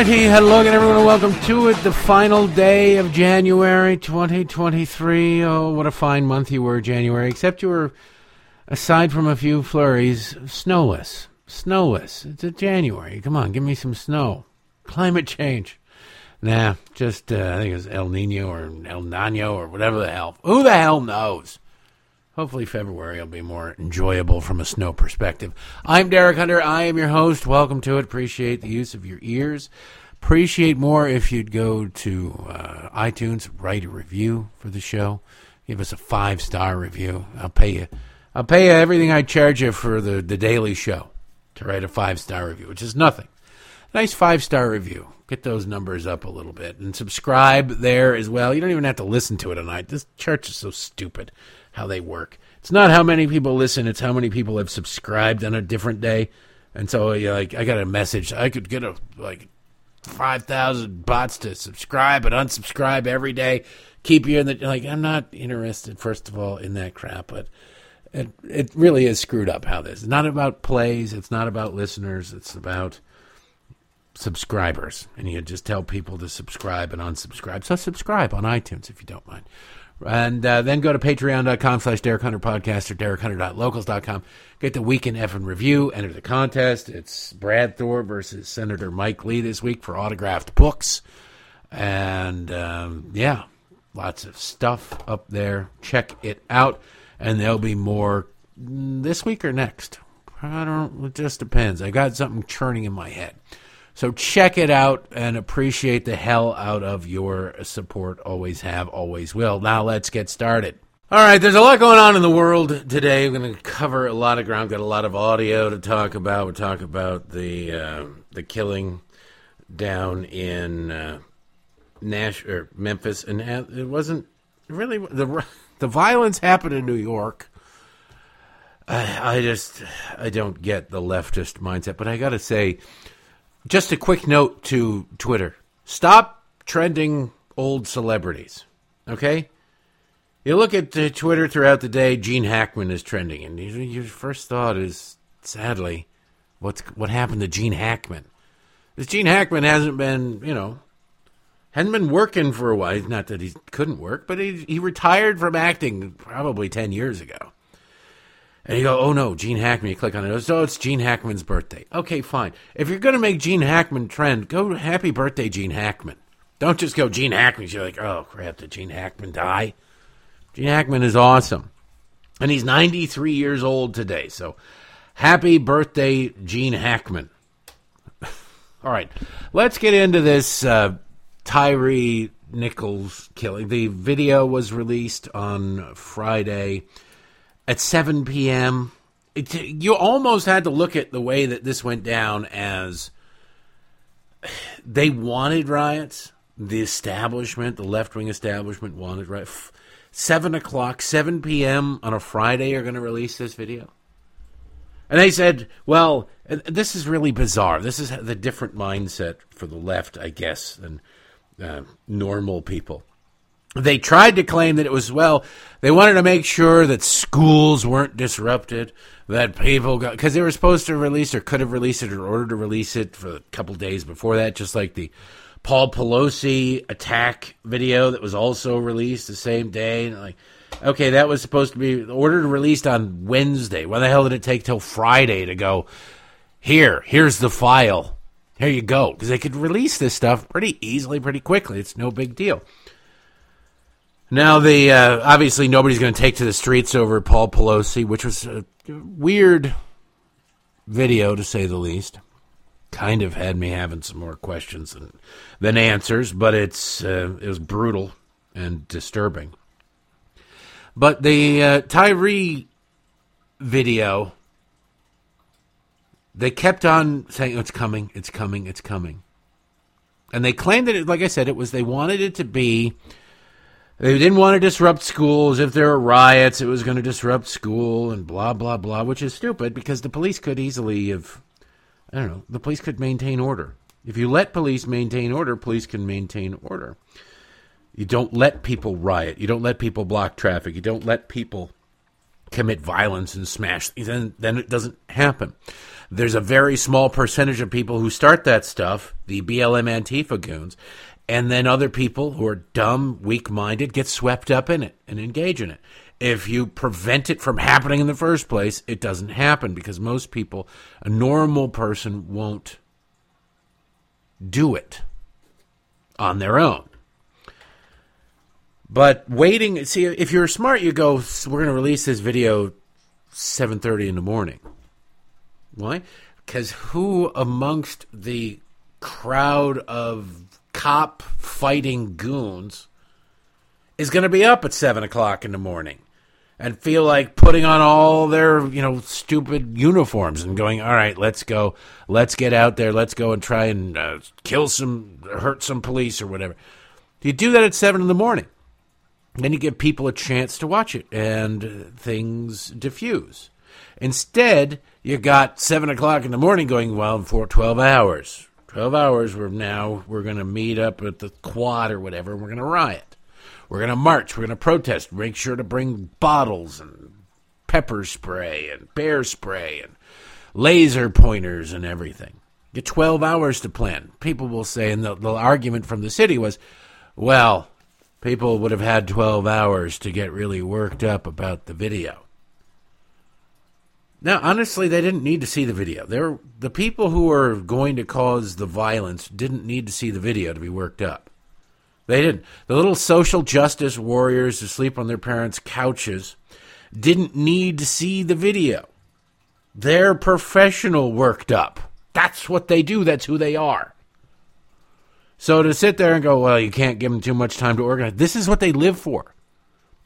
righty, hello again, everyone, and welcome to it. The final day of January 2023. Oh, what a fine month you were, January. Except you were, aside from a few flurries, snowless. Snowless. It's a January. Come on, give me some snow. Climate change. Nah, just, uh, I think it's El Nino or El Nano or whatever the hell. Who the hell knows? Hopefully, February will be more enjoyable from a snow perspective. I'm Derek Hunter. I am your host. Welcome to it. Appreciate the use of your ears. Appreciate more if you'd go to uh, iTunes, write a review for the show. Give us a five star review. I'll pay you. I'll pay you everything I charge you for the, the daily show to write a five star review, which is nothing. Nice five star review. Get those numbers up a little bit and subscribe there as well. You don't even have to listen to it tonight. This church is so stupid how they work. It's not how many people listen; it's how many people have subscribed on a different day. And so, you know, like, I got a message. I could get a like five thousand bots to subscribe and unsubscribe every day. Keep you in the like. I'm not interested, first of all, in that crap. But it it really is screwed up how this. It's not about plays. It's not about listeners. It's about subscribers. And you just tell people to subscribe and unsubscribe. So subscribe on iTunes if you don't mind. And uh, then go to patreon.com slash Derek Hunter Podcast or DerekHunter.locals.com. Get the weekend effing review. Enter the contest. It's Brad Thor versus Senator Mike Lee this week for autographed books. And um, yeah, lots of stuff up there. Check it out. And there'll be more this week or next. I don't, it just depends. I got something churning in my head. So check it out and appreciate the hell out of your support. Always have, always will. Now let's get started. All right, there's a lot going on in the world today. We're going to cover a lot of ground. Got a lot of audio to talk about. We'll talk about the uh, the killing down in uh, Nash or Memphis, and it wasn't really the the violence happened in New York. I, I just I don't get the leftist mindset, but I got to say just a quick note to Twitter stop trending old celebrities. Okay? You look at uh, Twitter throughout the day, Gene Hackman is trending, and your first thought is, sadly, what's what happened to Gene Hackman? This Gene Hackman hasn't been, you know, hadn't been working for a while. Not that he couldn't work, but he he retired from acting probably ten years ago. And you go, oh no, Gene Hackman. You click on it. Oh, it's Gene Hackman's birthday. Okay, fine. If you're going to make Gene Hackman trend, go happy birthday, Gene Hackman. Don't just go Gene Hackman. You're like, oh crap, did Gene Hackman die? Gene Hackman is awesome. And he's 93 years old today. So happy birthday, Gene Hackman. All right, let's get into this uh, Tyre Nichols killing. The video was released on Friday at 7 p.m. It, you almost had to look at the way that this went down as they wanted riots. The establishment, the left wing establishment, wanted riots. Seven o'clock, 7 p.m. on a Friday, are going to release this video. And they said, well, this is really bizarre. This is the different mindset for the left, I guess, than uh, normal people they tried to claim that it was well they wanted to make sure that schools weren't disrupted that people got because they were supposed to release or could have released it or ordered to release it for a couple days before that just like the paul pelosi attack video that was also released the same day and like okay that was supposed to be ordered released on wednesday. Why the hell did it take till friday to go here here's the file. Here you go. Because they could release this stuff pretty easily pretty quickly. It's no big deal now, the uh, obviously nobody's going to take to the streets over Paul Pelosi, which was a weird video to say the least. Kind of had me having some more questions than, than answers, but it's uh, it was brutal and disturbing. But the uh, Tyre video, they kept on saying it's coming, it's coming, it's coming, and they claimed that, it, like I said, it was they wanted it to be they didn't want to disrupt schools. If there were riots, it was going to disrupt school and blah, blah, blah, which is stupid because the police could easily have, I don't know, the police could maintain order. If you let police maintain order, police can maintain order. You don't let people riot. You don't let people block traffic. You don't let people commit violence and smash. Then, then it doesn't happen. There's a very small percentage of people who start that stuff, the BLM Antifa goons, and then other people who are dumb, weak minded get swept up in it and engage in it. If you prevent it from happening in the first place, it doesn't happen because most people, a normal person, won't do it on their own. But waiting, see, if you're smart, you go, we're going to release this video 7.30 in the morning. Why? Because who amongst the crowd of cop fighting goons is going to be up at 7 o'clock in the morning and feel like putting on all their, you know, stupid uniforms and going, all right, let's go. Let's get out there. Let's go and try and uh, kill some, hurt some police or whatever. You do that at 7 in the morning. Then you give people a chance to watch it and things diffuse. Instead, you got 7 o'clock in the morning going, well, for 12 hours. 12 hours, we're now, we're going to meet up at the quad or whatever, and we're going to riot. We're going to march. We're going to protest. Make sure to bring bottles and pepper spray and bear spray and laser pointers and everything. Get 12 hours to plan. People will say, and the, the argument from the city was, well, people would have had 12 hours to get really worked up about the video. Now, honestly, they didn't need to see the video. They're, the people who were going to cause the violence didn't need to see the video to be worked up. They didn't. The little social justice warriors who sleep on their parents' couches didn't need to see the video. They're professional worked up. That's what they do. That's who they are. So to sit there and go, well, you can't give them too much time to organize. This is what they live for.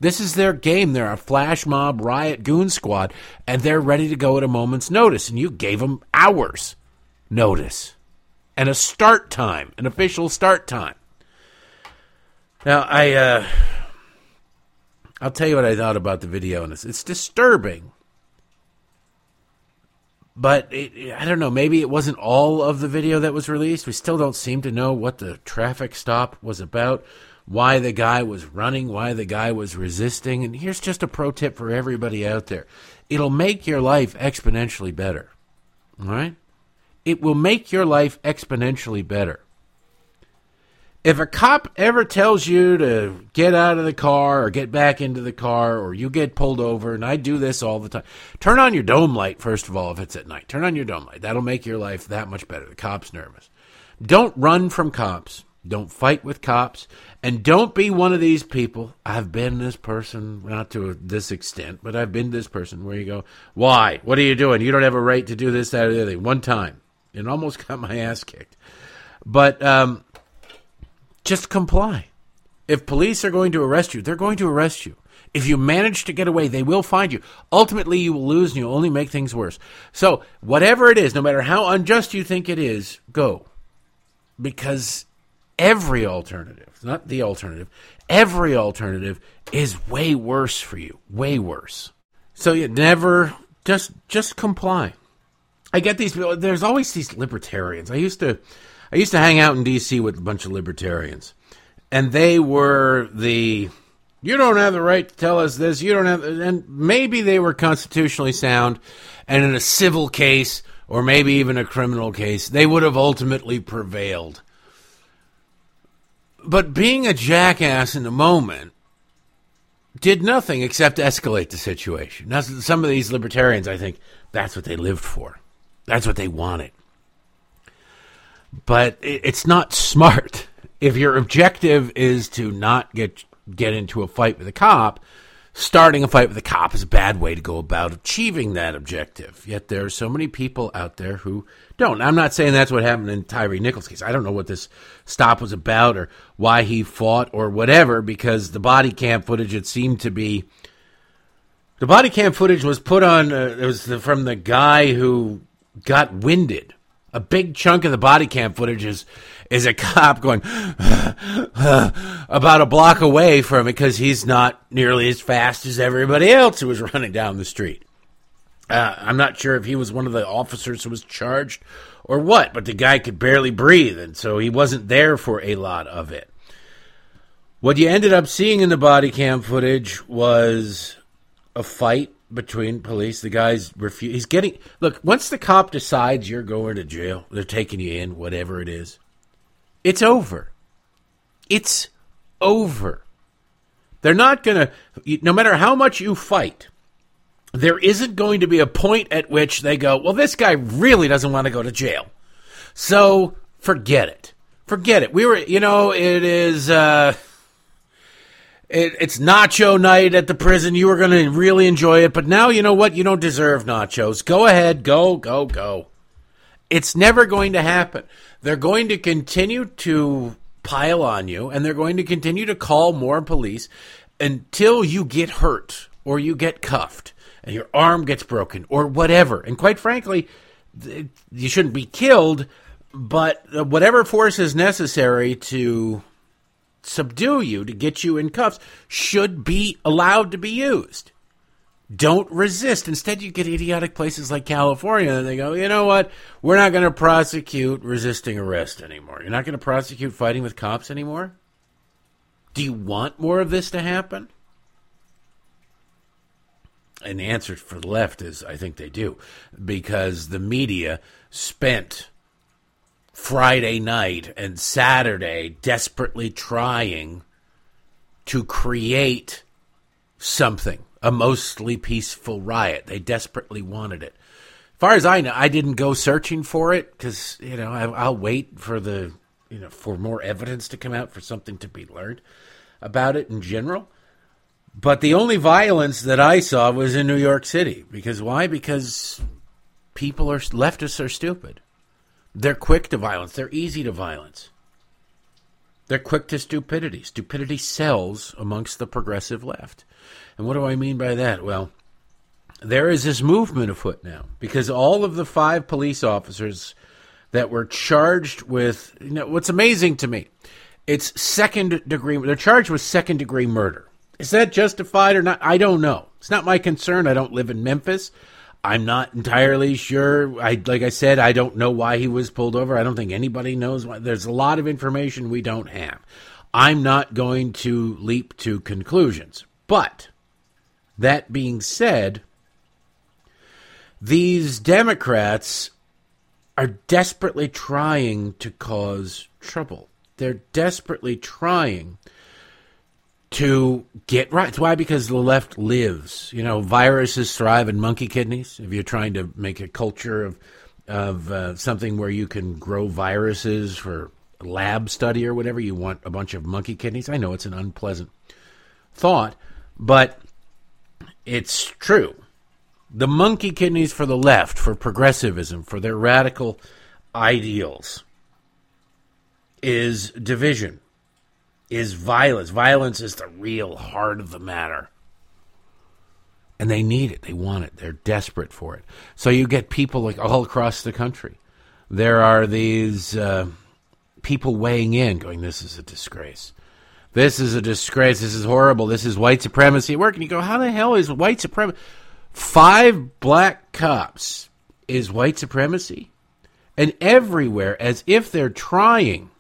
This is their game. They're a flash mob riot goon squad, and they're ready to go at a moment's notice. And you gave them hours notice and a start time, an official start time. Now, I, uh, I'll tell you what I thought about the video, and it's, it's disturbing but it, I don't know. Maybe it wasn't all of the video that was released. We still don't seem to know what the traffic stop was about, why the guy was running, why the guy was resisting. And here's just a pro tip for everybody out there it'll make your life exponentially better. All right? It will make your life exponentially better. If a cop ever tells you to get out of the car or get back into the car or you get pulled over, and I do this all the time, turn on your dome light, first of all, if it's at night. Turn on your dome light. That'll make your life that much better. The cop's nervous. Don't run from cops. Don't fight with cops. And don't be one of these people. I've been this person, not to this extent, but I've been this person where you go, Why? What are you doing? You don't have a right to do this, that, or the other. One time. And almost got my ass kicked. But um, just comply. If police are going to arrest you, they're going to arrest you. If you manage to get away, they will find you. Ultimately, you will lose and you'll only make things worse. So, whatever it is, no matter how unjust you think it is, go. Because every alternative, not the alternative, every alternative is way worse for you. Way worse. So you never just just comply. I get these there's always these libertarians. I used to I used to hang out in D.C. with a bunch of libertarians, and they were the you don't have the right to tell us this. You don't have, and maybe they were constitutionally sound, and in a civil case or maybe even a criminal case, they would have ultimately prevailed. But being a jackass in the moment did nothing except escalate the situation. Now, some of these libertarians, I think, that's what they lived for. That's what they wanted but it's not smart. If your objective is to not get get into a fight with a cop, starting a fight with a cop is a bad way to go about achieving that objective. Yet there are so many people out there who don't. I'm not saying that's what happened in Tyre Nichols' case. I don't know what this stop was about or why he fought or whatever, because the body cam footage it seemed to be. The body cam footage was put on. Uh, it was from the guy who got winded a big chunk of the body cam footage is is a cop going about a block away from it because he's not nearly as fast as everybody else who was running down the street. Uh, I'm not sure if he was one of the officers who was charged or what, but the guy could barely breathe, and so he wasn't there for a lot of it. What you ended up seeing in the body cam footage was a fight between police. The guy's refuse. He's getting look. Once the cop decides you're going to jail, they're taking you in, whatever it is. It's over. It's over. They're not going to. No matter how much you fight, there isn't going to be a point at which they go, well, this guy really doesn't want to go to jail. So forget it. Forget it. We were, you know, it is, uh, it, it's nacho night at the prison. You were going to really enjoy it. But now, you know what? You don't deserve nachos. Go ahead. Go, go, go. It's never going to happen. They're going to continue to pile on you and they're going to continue to call more police until you get hurt or you get cuffed and your arm gets broken or whatever. And quite frankly, you shouldn't be killed, but whatever force is necessary to subdue you, to get you in cuffs, should be allowed to be used. Don't resist. Instead, you get idiotic places like California, and they go, you know what? We're not going to prosecute resisting arrest anymore. You're not going to prosecute fighting with cops anymore? Do you want more of this to happen? And the answer for the left is I think they do because the media spent Friday night and Saturday desperately trying to create something, a mostly peaceful riot. They desperately wanted it. As far as I know, I didn't go searching for it because, you know, I, will wait for the, you know, for more evidence to come out for something to be learned about it in general. But the only violence that I saw was in New York City. Because why? Because people are leftists are stupid. They're quick to violence. They're easy to violence. They're quick to stupidity. Stupidity sells amongst the progressive left. And what do I mean by that? Well, there is this movement afoot now because all of the five police officers that were charged with you know what's amazing to me it's second degree they're charged with second degree murder is that justified or not? I don't know. It's not my concern. I don't live in Memphis. I'm not entirely sure. I like I said, I don't know why he was pulled over. I don't think anybody knows why. There's a lot of information we don't have. I'm not going to leap to conclusions. But that being said, these Democrats are desperately trying to cause trouble. They're desperately trying to get right. Why? Because the left lives. You know, viruses thrive in monkey kidneys. If you're trying to make a culture of of uh, something where you can grow viruses for lab study or whatever, you want a bunch of monkey kidneys. I know it's an unpleasant thought, but it's true. The monkey kidneys for the left, for progressivism, for their radical ideals, is division is violence. Violence is the real heart of the matter. And they need it. They want it. They're desperate for it. So you get people like all across the country. There are these uh, people weighing in, going, "This is a disgrace. This is a disgrace. This is horrible. This is white supremacy at work." And you go, "How the hell is white supremacy? Five black cops is white supremacy?" And everywhere, as if they're trying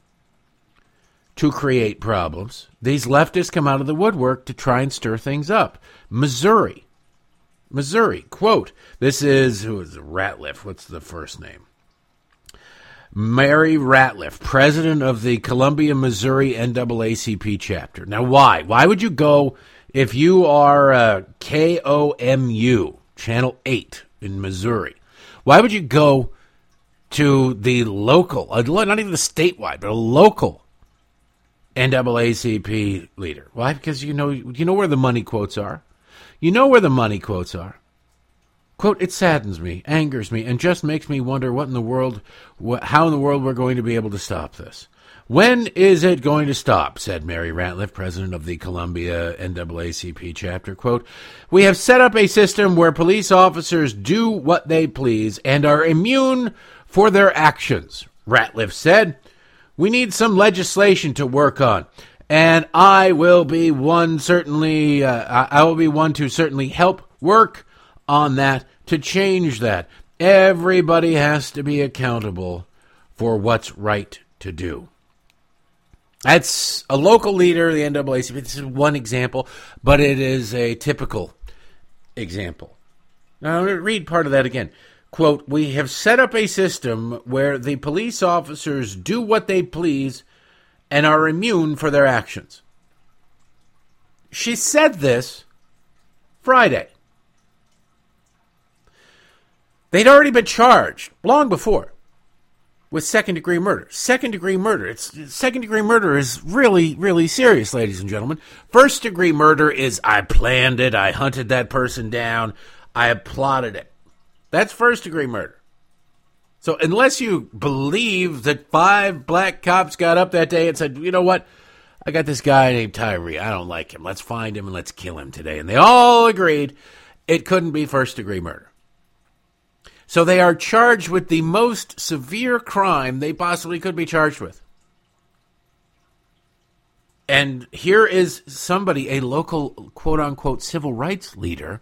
to create problems. These leftists come out of the woodwork to try and stir things up. Missouri. Missouri, quote, this is, who is Ratliff? What's the first name? Mary Ratliff, president of the Columbia, Missouri NAACP chapter. Now, why? Why would you go if you are uh, KOMU, Channel 8 in Missouri? Why would you go to the local, uh, not even the statewide, but a local NAACP leader. Why? Because you know you know where the money quotes are. You know where the money quotes are. Quote, it saddens me, angers me, and just makes me wonder what in the world, how in the world we're going to be able to stop this. When is it going to stop? said Mary Ratliff, president of the Columbia NAACP chapter. Quote, we have set up a system where police officers do what they please and are immune for their actions, Ratliff said. We need some legislation to work on. And I will be one certainly, uh, I will be one to certainly help work on that to change that. Everybody has to be accountable for what's right to do. That's a local leader, the NAACP. This is one example, but it is a typical example. Now, I'm going to read part of that again. Quote, We have set up a system where the police officers do what they please and are immune for their actions. She said this Friday. They'd already been charged long before with second degree murder. Second degree murder. It's second degree murder is really really serious, ladies and gentlemen. First degree murder is I planned it, I hunted that person down, I plotted it. That's first degree murder. So unless you believe that five black cops got up that day and said, "You know what? I got this guy named Tyre. I don't like him. Let's find him and let's kill him today." And they all agreed it couldn't be first degree murder. So they are charged with the most severe crime they possibly could be charged with. And here is somebody, a local quote unquote civil rights leader,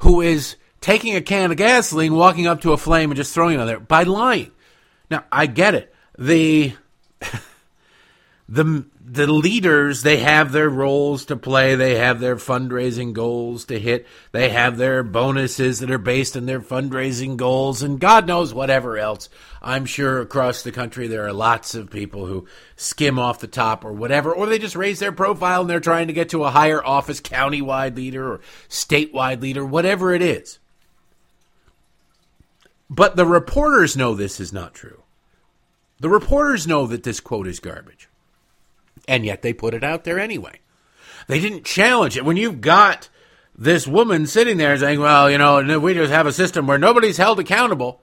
who is taking a can of gasoline, walking up to a flame, and just throwing it on there by lying. Now, I get it. The the the leaders they have their roles to play they have their fundraising goals to hit they have their bonuses that are based on their fundraising goals and god knows whatever else i'm sure across the country there are lots of people who skim off the top or whatever or they just raise their profile and they're trying to get to a higher office countywide leader or statewide leader whatever it is but the reporters know this is not true the reporters know that this quote is garbage and yet they put it out there anyway. They didn't challenge it. When you've got this woman sitting there saying, well, you know, we just have a system where nobody's held accountable.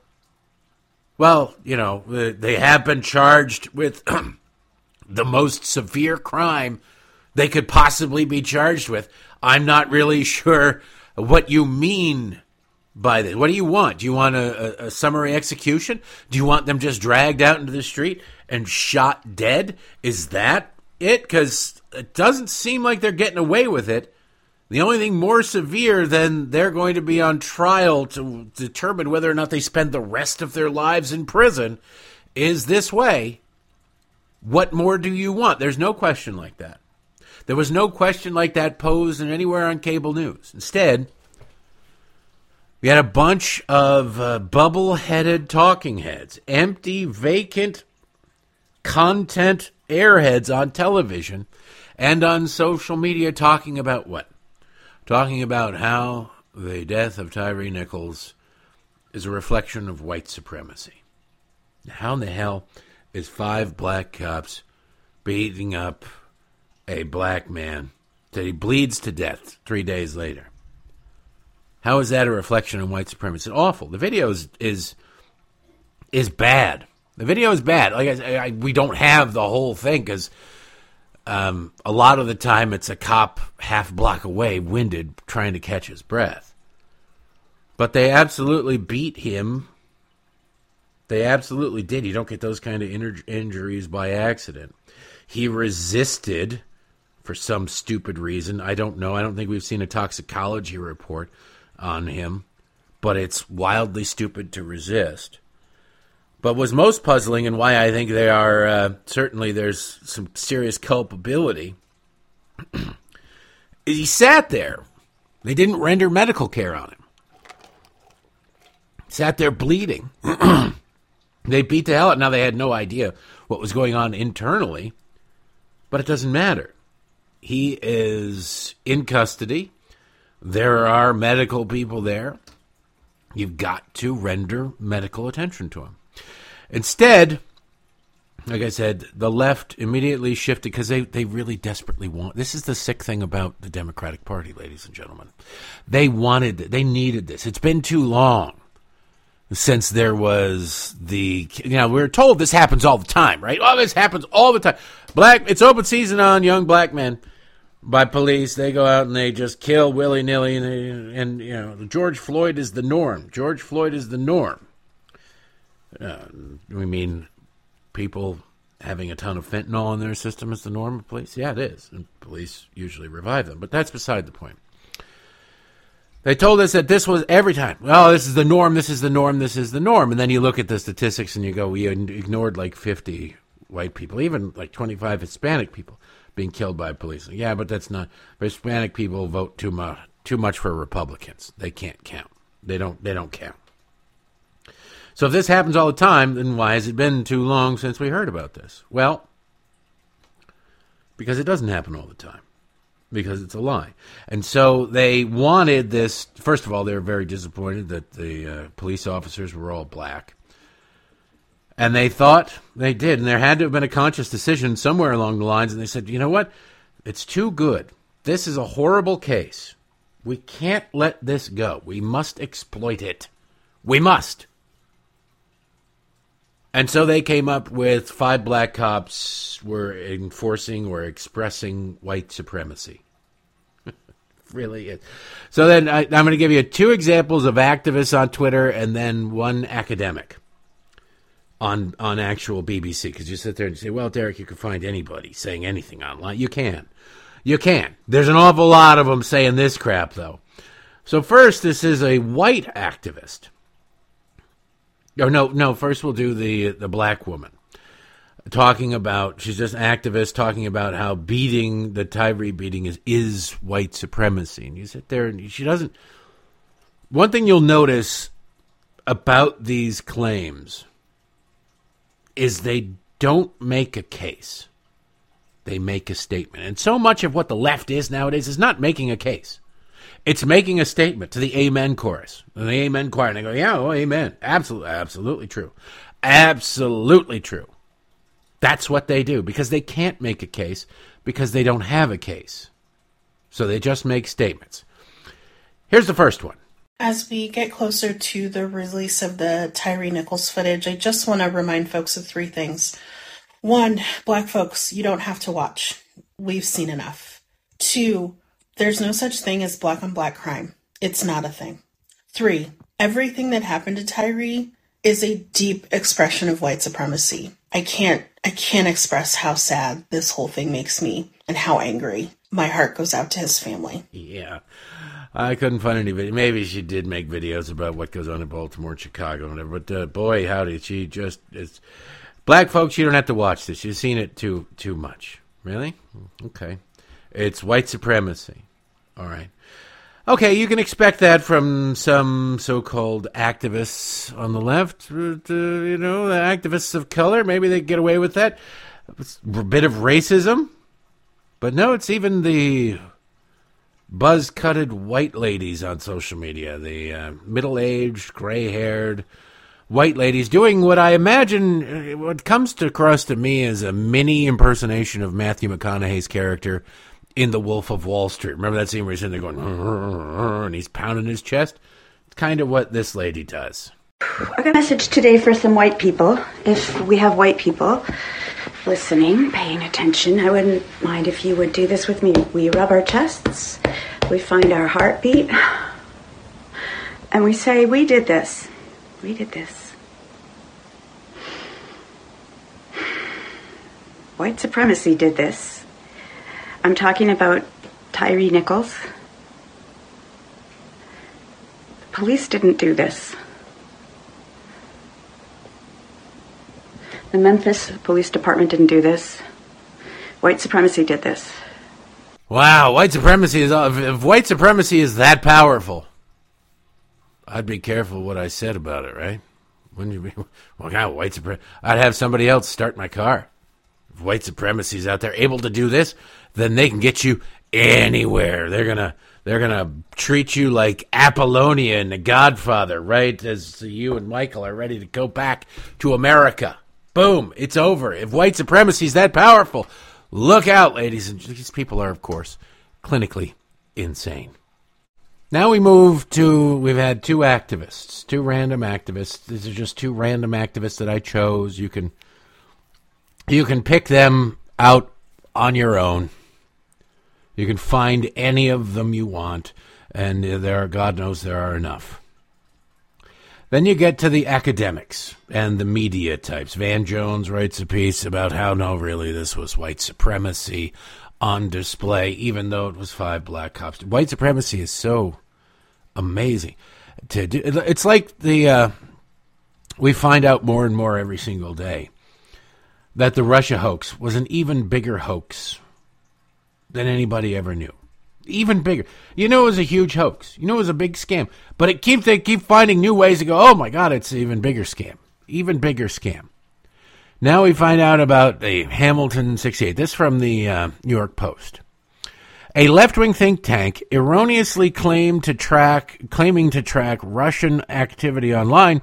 Well, you know, they have been charged with the most severe crime they could possibly be charged with. I'm not really sure what you mean by this. What do you want? Do you want a, a, a, summary execution? Do you want them just dragged out into the street and shot dead? Is that it because it doesn't seem like they're getting away with it. The only thing more severe than they're going to be on trial to determine whether or not they spend the rest of their lives in prison is this way. What more do you want? There's no question like that. There was no question like that posed in anywhere on cable news. Instead, we had a bunch of uh, bubble headed talking heads, empty, vacant content airheads on television and on social media talking about what? Talking about how the death of Tyre Nichols is a reflection of white supremacy. How in the hell is five black cops beating up a black man that he bleeds to death three days later? How is that a reflection on white supremacy? It's awful. The video is is, is bad. The video is bad. Like I, I we don't have the whole thing because um, a lot of the time it's a cop half block away, winded, trying to catch his breath. But they absolutely beat him. They absolutely did. You don't get those kind of injuries by accident. He resisted for some stupid reason. I don't know. I don't think we've seen a toxicology report on him, but it's wildly stupid to resist. But was most puzzling and why I think they are uh, certainly there's some serious culpability. he sat there. They didn't render medical care on him. Sat there bleeding. they beat the hell out. Now they had no idea what was going on internally, but it doesn't matter. He is in custody. There are medical people there. You've got to render medical attention to him. Instead, like I said, the left immediately shifted because they, they really desperately want. This is the sick thing about the Democratic Party, ladies and gentlemen. They wanted, they needed this. It's been too long since there was the, you know, we are told this happens all the time, right? Oh, this happens all the time. Black, it's open season on young black men by police. They go out and they just kill willy nilly, and, and you know, George Floyd is the norm. George Floyd is the norm. Uh, we mean people having a ton of fentanyl in their system is the norm of police? Yeah, it is. And police usually revive them. But that's beside the point. They told us that this was every time. Well, this is the norm. This is the norm. This is the norm. And then you look at the statistics and you go, we ignored like 50 white people, even like 25 Hispanic people being killed by police. Yeah, but that's not. Hispanic people vote too much too much for Republicans. They can't count. They don't. They don't count. So if this happens all the time, then why has it been too long since we heard about this? Well, because it doesn't happen all the time. Because it's a lie. And so they wanted this. First of all, they were very disappointed that the uh, police officers were all black. And they thought they did. And there had to have been a conscious decision somewhere along the lines. And they said, you know what? It's too good. This is a horrible case. We can't let this go. We must exploit it. We must. And so they came up with five black cops were enforcing or expressing white supremacy. really is. So then I, I'm going to give you two examples of activists on Twitter and then one academic on on actual BBC because you sit there and say, "Well, Derek, you can find anybody saying anything online. You can, you can. There's an awful lot of them saying this crap, though." So first, this is a white activist. Oh no, no. First, we'll do the the black woman talking about. She's just an activist talking about how beating the Tyre beating is is white supremacy, and you sit there and she doesn't. One thing you'll notice about these claims is they don't make a case. They make a statement. And so much of what the left is nowadays is not making a case. It's making a statement to the amen chorus. And the amen choir. And they go, yeah, oh, amen. Absolutely, absolutely true. Absolutely true. That's what they do because they can't make a case because they don't have a case. So they just make statements. Here's the first one. As we get closer to the release of the Tyre Nichols footage, I just want to remind folks of three things. One, black folks, you don't have to watch. We've seen enough. Two, there's no such thing as black on black crime. It's not a thing. Three, everything that happened to Tyre is a deep expression of white supremacy. I can't I can't express how sad this whole thing makes me and how angry. My heart goes out to his family. Yeah. I couldn't find any video. Maybe she did make videos about what goes on in Baltimore and Chicago and whatever. But uh, boy, howdy, she just it's black folks. You don't have to watch this. You've seen it too too much. Really? Okay. It's white supremacy. All right. Okay, you can expect that from some so-called activists on the left. Uh, you know, the activists of color. Maybe they get away with that. a bit of racism, but no, it's even the buzz-cutted white ladies on social media, the uh, middle-aged, gray-haired white ladies doing what I imagine uh, what comes across to me as a mini impersonation of Matthew McConaughey's character in The Wolf of Wall Street. Remember that scene where he's in there going and he's pounding his chest? It's kind of what this lady does. I got a message today for some white people. If we have white people listening, paying attention, I wouldn't mind if you would do this with me. We rub our chests, we find our heartbeat, and we say, We did this. We did this. White supremacy did this. I'm talking about Tyre Nichols. The police didn't do this. The Memphis Police Department didn't do this. White supremacy did this. Wow, white supremacy is if white supremacy is that powerful, I'd be careful what I said about it, right? Wouldn't you be? Well, God, white supremacy. I'd have somebody else start my car. If white supremacy is out there able to do this, then they can get you anywhere. They're gonna they're gonna treat you like Apollonia and The Godfather, right? As you and Michael are ready to go back to America. Boom, it's over. If white supremacy is that powerful, look out, ladies and these people are, of course, clinically insane. Now we move to we've had two activists, two random activists. These are just two random activists that I chose. You can you can pick them out on your own. You can find any of them you want, and there are God knows there are enough. Then you get to the academics and the media types. Van Jones writes a piece about how, no, really, this was white supremacy on display, even though it was five black cops. White supremacy is so amazing. To do, it's like the uh, we find out more and more every single day that the Russia hoax was an even bigger hoax than anybody ever knew. Even bigger. You know it was a huge hoax. You know it was a big scam. But it keeps they keep finding new ways to go, oh my god, it's even bigger scam. Even bigger scam. Now we find out about the Hamilton 68. This from the uh, New York Post. A left-wing think tank erroneously claimed to track, claiming to track Russian activity online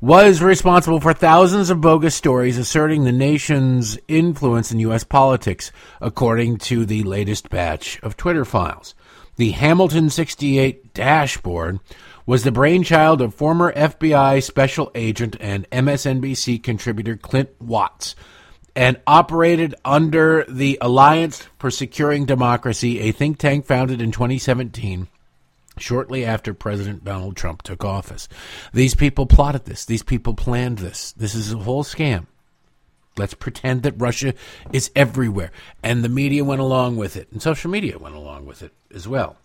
was responsible for thousands of bogus stories asserting the nation's influence in U.S. politics, according to the latest batch of Twitter files. The Hamilton 68 dashboard was the brainchild of former FBI special agent and MSNBC contributor Clint Watts and operated under the Alliance for Securing Democracy, a think tank founded in 2017 shortly after President Donald Trump took office. These people plotted this. These people planned this. This is a whole scam. Let's pretend that Russia is everywhere. And the media went along with it, and social media went along with it as well.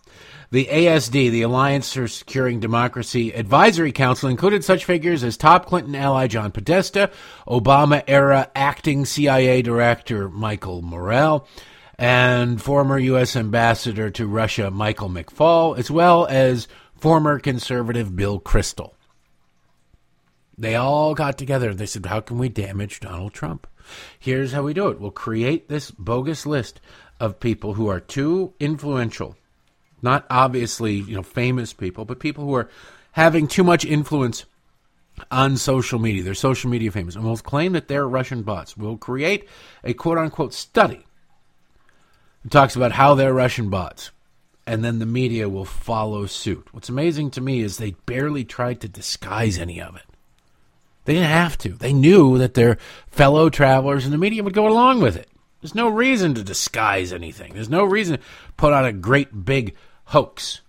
The ASD, the Alliance for Securing Democracy Advisory Council, included such figures as top Clinton ally John Podesta, Obama era acting CIA Director Michael Morell, and former U.S. Ambassador to Russia Michael McFaul, as well as former conservative Bill Kristol. They all got together. and They said, How can we damage Donald Trump? Here's how we do it we'll create this bogus list of people who are too influential, not obviously, you know, famous people, but people who are having too much influence on social media. They're social media famous. And we'll claim that they're Russian bots. We'll create a quote unquote study it talks about how they're Russian bots, and then the media will follow suit. What's amazing to me is they barely tried to disguise any of it. They didn't have to. They knew that their fellow travelers and the media would go along with it. There's no reason to disguise anything. There's no reason to put on a great big hoax.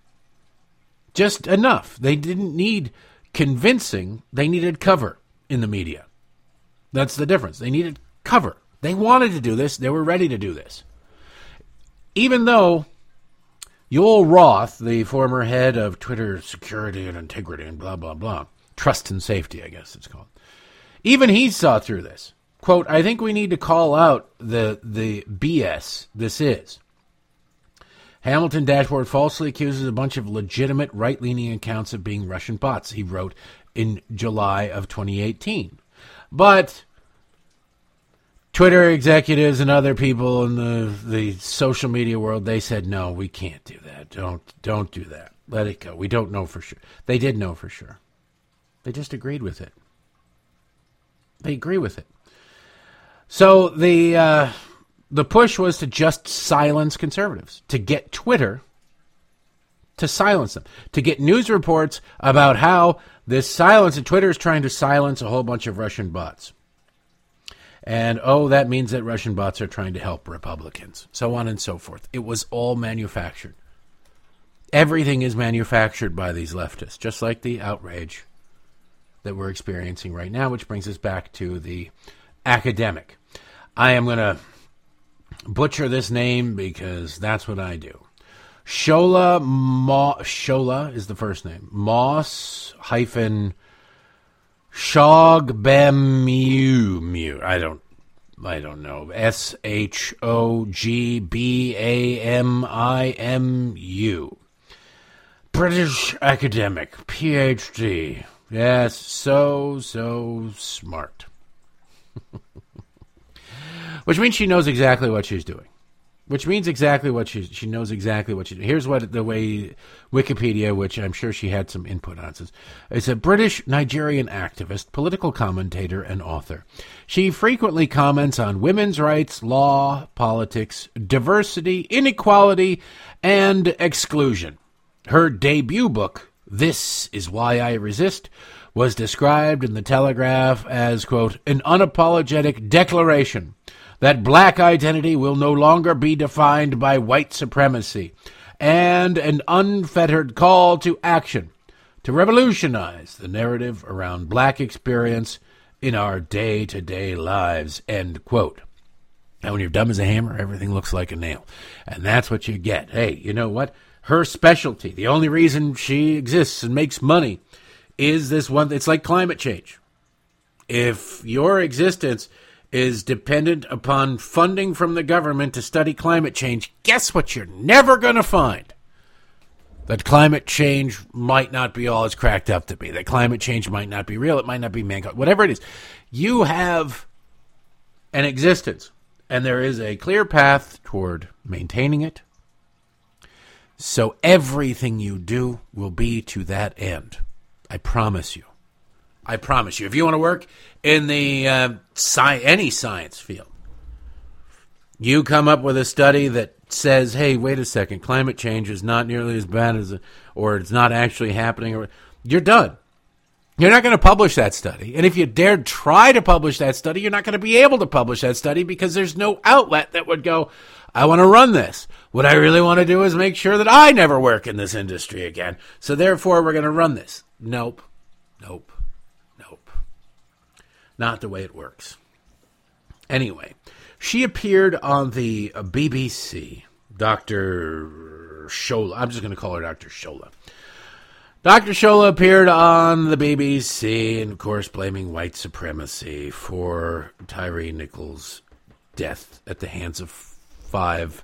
Just enough. They didn't need convincing, they needed cover in the media. That's the difference. They needed cover. They wanted to do this, they were ready to do this even though Joel Roth, the former head of Twitter security and integrity and blah, blah, blah, trust and safety, I guess it's called, even he saw through this. Quote, I think we need to call out the, the BS this is. Hamilton Dashboard falsely accuses a bunch of legitimate right leaning accounts of being Russian bots, he wrote in July of 2018. But Twitter executives and other people in the, the social media world, they said, no, we can't do that. Don't, don't do that. Let it go. We don't know for sure. They did know for sure. They just agreed with it. They agree with it. So the, uh, the push was to just silence conservatives, to get Twitter to silence them, to get news reports about how this silence, and Twitter is trying to silence a whole bunch of Russian bots. And oh, that means that Russian bots are trying to help Republicans, so on and so forth. It was all manufactured. Everything is manufactured by these leftists, just like the outrage that we're experiencing right now, which brings us back to the academic. I am going to butcher this name because that's what I do. Shola Mo- Shola is the first name. Mos hyphen Shogbamimu. I don't I don't know. S H O G B A M I M U. British academic, PhD. Yes, so, so smart. Which means she knows exactly what she's doing which means exactly what she she knows exactly what she. Here's what the way Wikipedia, which I'm sure she had some input on, says. It's a British Nigerian activist, political commentator, and author. She frequently comments on women's rights, law, politics, diversity, inequality, and exclusion. Her debut book, This Is Why I Resist, was described in the Telegraph as quote an unapologetic declaration that black identity will no longer be defined by white supremacy, and an unfettered call to action to revolutionize the narrative around black experience in our day to day lives. End quote. Now, when you're dumb as a hammer, everything looks like a nail. And that's what you get. Hey, you know what? Her specialty, the only reason she exists and makes money, is this one. It's like climate change. If your existence is dependent upon funding from the government to study climate change, guess what you're never going to find? That climate change might not be all it's cracked up to be. That climate change might not be real. It might not be mankind. Whatever it is, you have an existence, and there is a clear path toward maintaining it. So everything you do will be to that end. I promise you. I promise you. If you want to work in the uh, sci- any science field, you come up with a study that says, "Hey, wait a second, climate change is not nearly as bad as, or it's not actually happening," or you're done. You're not going to publish that study. And if you dared try to publish that study, you're not going to be able to publish that study because there's no outlet that would go, I want to run this. What I really want to do is make sure that I never work in this industry again. So therefore, we're going to run this. Nope. Nope. Nope. Not the way it works. Anyway, she appeared on the BBC, Dr. Shola. I'm just going to call her Dr. Shola. Dr. Shola appeared on the BBC and, of course, blaming white supremacy for Tyre Nichols' death at the hands of five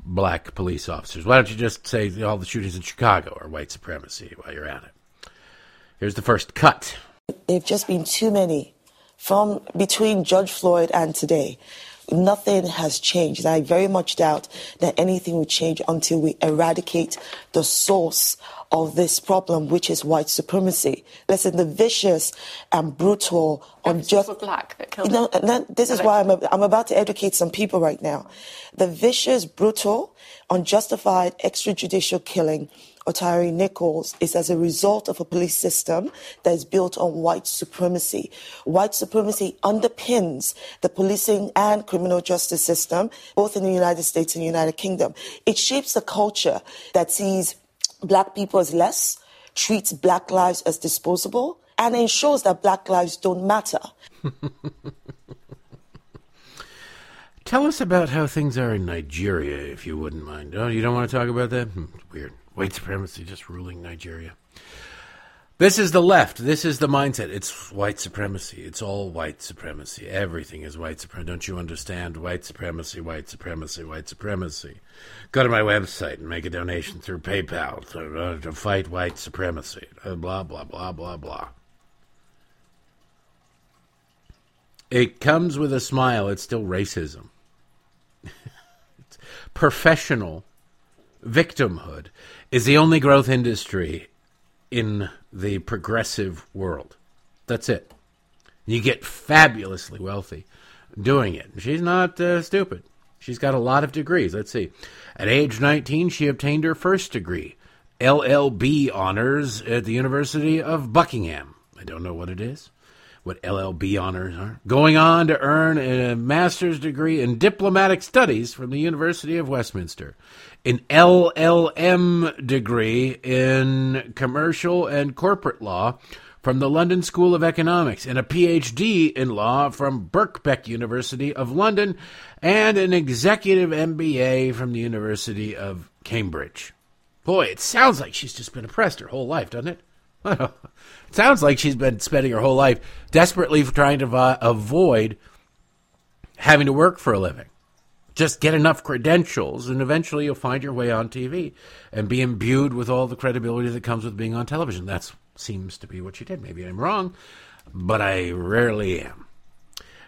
black police officers. Why don't you just say all the shootings in Chicago are white supremacy while you're at it? Here's the first cut. They've just been too many from between George Floyd and today. Nothing has changed. I very much doubt that anything will change until we eradicate the source of this problem, which is white supremacy. Listen, the vicious and brutal, unjust. black that killed you know, and this is why I'm, a, I'm about to educate some people right now. The vicious, brutal, unjustified extrajudicial killing of Tyre Nichols is as a result of a police system that is built on white supremacy. White supremacy underpins the policing and criminal justice system, both in the United States and the United Kingdom. It shapes a culture that sees black people as less, treats black lives as disposable, and ensures that black lives don't matter. Tell us about how things are in Nigeria, if you wouldn't mind. Oh, you don't want to talk about that? Hmm, weird. White supremacy just ruling Nigeria. This is the left. This is the mindset. It's white supremacy. It's all white supremacy. Everything is white supremacy. Don't you understand? White supremacy, white supremacy, white supremacy. Go to my website and make a donation through PayPal to, uh, to fight white supremacy. Uh, blah, blah, blah, blah, blah. It comes with a smile. It's still racism. it's professional victimhood is the only growth industry in the progressive world. That's it. You get fabulously wealthy doing it. She's not uh, stupid. She's got a lot of degrees. Let's see. At age 19, she obtained her first degree, LLB honors at the University of Buckingham. I don't know what it is, what LLB honors are. Going on to earn a master's degree in diplomatic studies from the University of Westminster an LLM degree in commercial and corporate law from the London School of Economics and a PhD in law from Birkbeck University of London and an executive MBA from the University of Cambridge. Boy, it sounds like she's just been oppressed her whole life, doesn't it? it sounds like she's been spending her whole life desperately trying to avoid having to work for a living just get enough credentials, and eventually you'll find your way on TV and be imbued with all the credibility that comes with being on television. That seems to be what she did. Maybe I'm wrong, but I rarely am.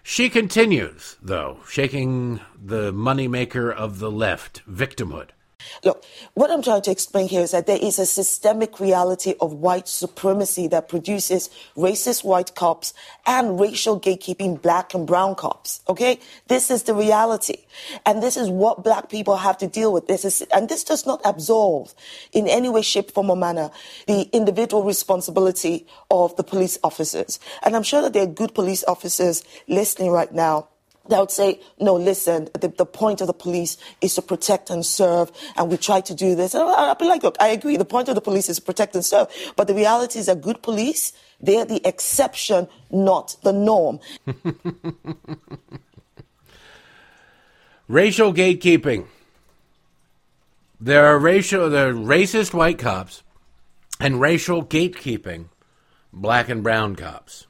She continues, though, shaking the moneymaker of the left, victimhood. Look, what I'm trying to explain here is that there is a systemic reality of white supremacy that produces racist white cops and racial gatekeeping black and brown cops. Okay? This is the reality. And this is what black people have to deal with. This is, and this does not absolve in any way, shape, form, or manner the individual responsibility of the police officers. And I'm sure that there are good police officers listening right now they would say, no, listen, the, the, point of the police is to protect and serve, and we try to do this. And I'd be like, look, I agree, the point of the police is to protect and serve, but the reality is that good police, they're the exception, not the norm. Racial gatekeeping. There are racial, there are racist white cops and racial gatekeeping black and brown cops.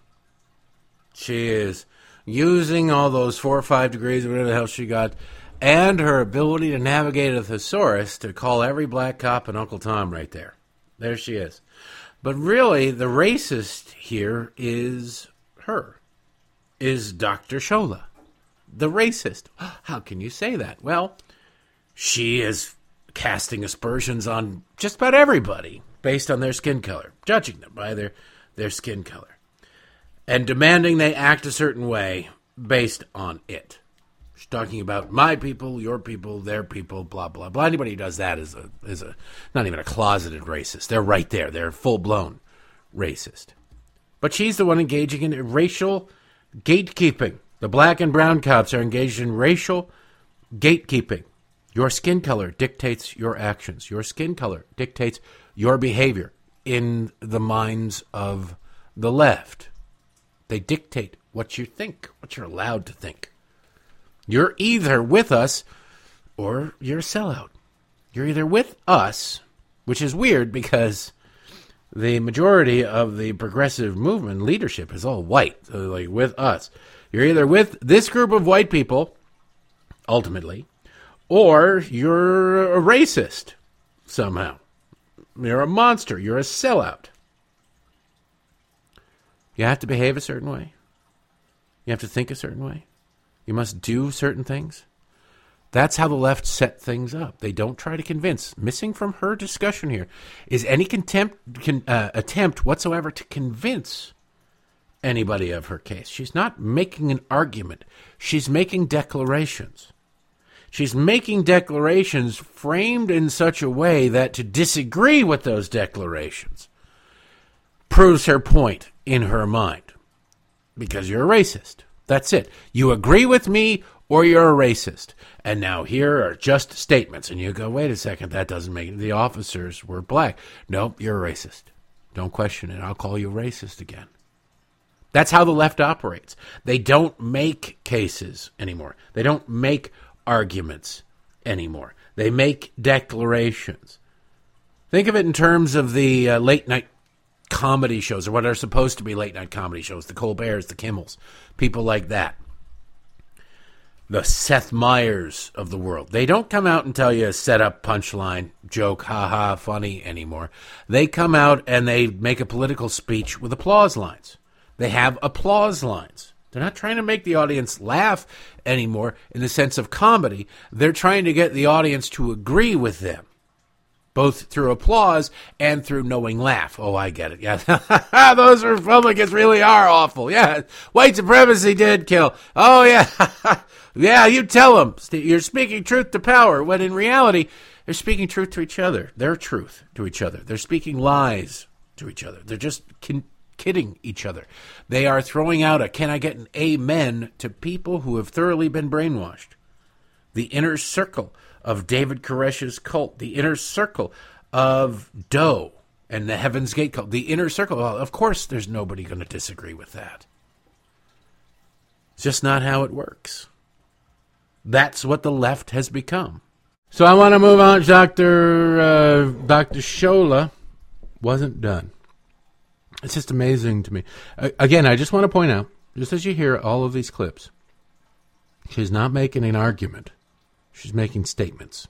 She is using all those four or five degrees, whatever the hell she got, and her ability to navigate a thesaurus to call every black cop an Uncle Tom right there. There she is. But really, the racist here is her, is Dr. Shola. The racist. How can you say that? Well, she is casting aspersions on just about everybody based on their skin color, judging them by their, their skin color, and demanding they act a certain way based on it. She's talking about my people, your people, their people, blah blah blah. Anybody who does that is a is a not even a closeted racist. They're right there. They're full blown racist. But she's the one engaging in racial gatekeeping. The black and brown cops are engaged in racial gatekeeping. Your skin color dictates your actions. Your skin color dictates your behavior in the minds of the left. They dictate what you think, what you're allowed to think. You're either with us or you're a sellout. You're either with us, which is weird because the majority of the progressive movement leadership is all white, so like with us. You're either with this group of white people, ultimately, or you're a racist somehow. You're a monster. You're a sellout. You have to behave a certain way. You have to think a certain way. You must do certain things. That's how the left set things up. They don't try to convince. Missing from her discussion here is any contempt, con, uh, attempt whatsoever to convince anybody of her case. She's not making an argument. She's making declarations. She's making declarations framed in such a way that to disagree with those declarations proves her point in her mind. Because you're a racist. That's it. You agree with me or you're a racist. And now here are just statements. And you go, wait a second, that doesn't make it. The officers were black. Nope, you're a racist. Don't question it. I'll call you a racist again. That's how the left operates. They don't make cases anymore. They don't make arguments anymore. They make declarations. Think of it in terms of the uh, late night comedy shows, or what are supposed to be late night comedy shows the Colberts, the Kimmels, people like that. The Seth Meyers of the world. They don't come out and tell you a set up punchline, joke, ha ha, funny anymore. They come out and they make a political speech with applause lines. They have applause lines. They're not trying to make the audience laugh anymore in the sense of comedy. They're trying to get the audience to agree with them, both through applause and through knowing laugh. Oh, I get it. Yeah. Those Republicans really are awful. Yeah. White supremacy did kill. Oh, yeah. yeah, you tell them. You're speaking truth to power, when in reality, they're speaking truth to each other. Their truth to each other. They're speaking lies to each other. They're just con- kidding each other. They are throwing out a can I get an amen to people who have thoroughly been brainwashed. The inner circle of David Koresh's cult, the inner circle of Doe and the Heaven's Gate cult, the inner circle. Well, of course, there's nobody going to disagree with that. It's just not how it works. That's what the left has become. So I want to move on. Dr. Uh, Dr. Shola wasn't done. It's just amazing to me. Again, I just want to point out, just as you hear all of these clips, she's not making an argument. She's making statements.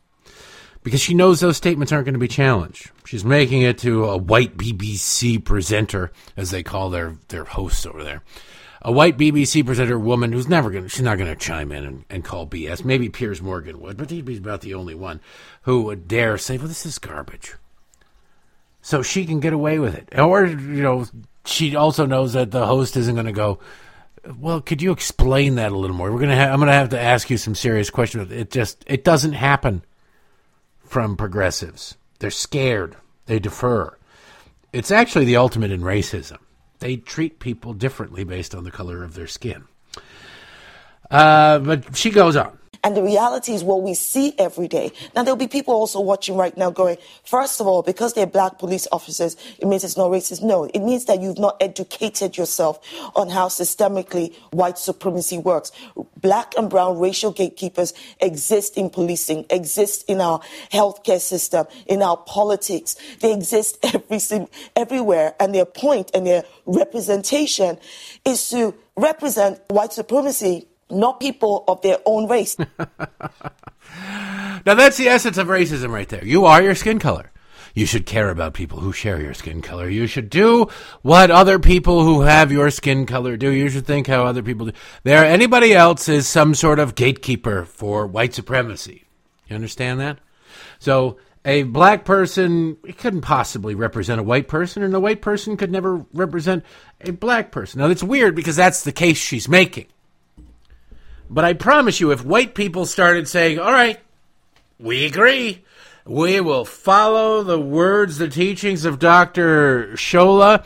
Because she knows those statements aren't going to be challenged. She's making it to a white BBC presenter, as they call their, their hosts over there. A white BBC presenter woman who's never going to, she's not going to chime in and, and call BS. Maybe Piers Morgan would, but he'd be about the only one who would dare say, well, this is garbage so she can get away with it. Or, you know, she also knows that the host isn't going to go, well, could you explain that a little more? We're going to ha- I'm going to have to ask you some serious questions. It just it doesn't happen from progressives. They're scared. They defer. It's actually the ultimate in racism. They treat people differently based on the color of their skin. Uh, but she goes on. And the reality is what we see every day. Now, there'll be people also watching right now going, first of all, because they're black police officers, it means it's not racist. No, it means that you've not educated yourself on how systemically white supremacy works. Black and brown racial gatekeepers exist in policing, exist in our healthcare system, in our politics. They exist every, everywhere. And their point and their representation is to represent white supremacy, not people of their own race. now, that's the essence of racism right there. You are your skin color. You should care about people who share your skin color. You should do what other people who have your skin color do. You should think how other people do. There, anybody else is some sort of gatekeeper for white supremacy. You understand that? So, a black person couldn't possibly represent a white person, and a white person could never represent a black person. Now, it's weird because that's the case she's making. But I promise you, if white people started saying, all right, we agree, we will follow the words, the teachings of Dr. Shola,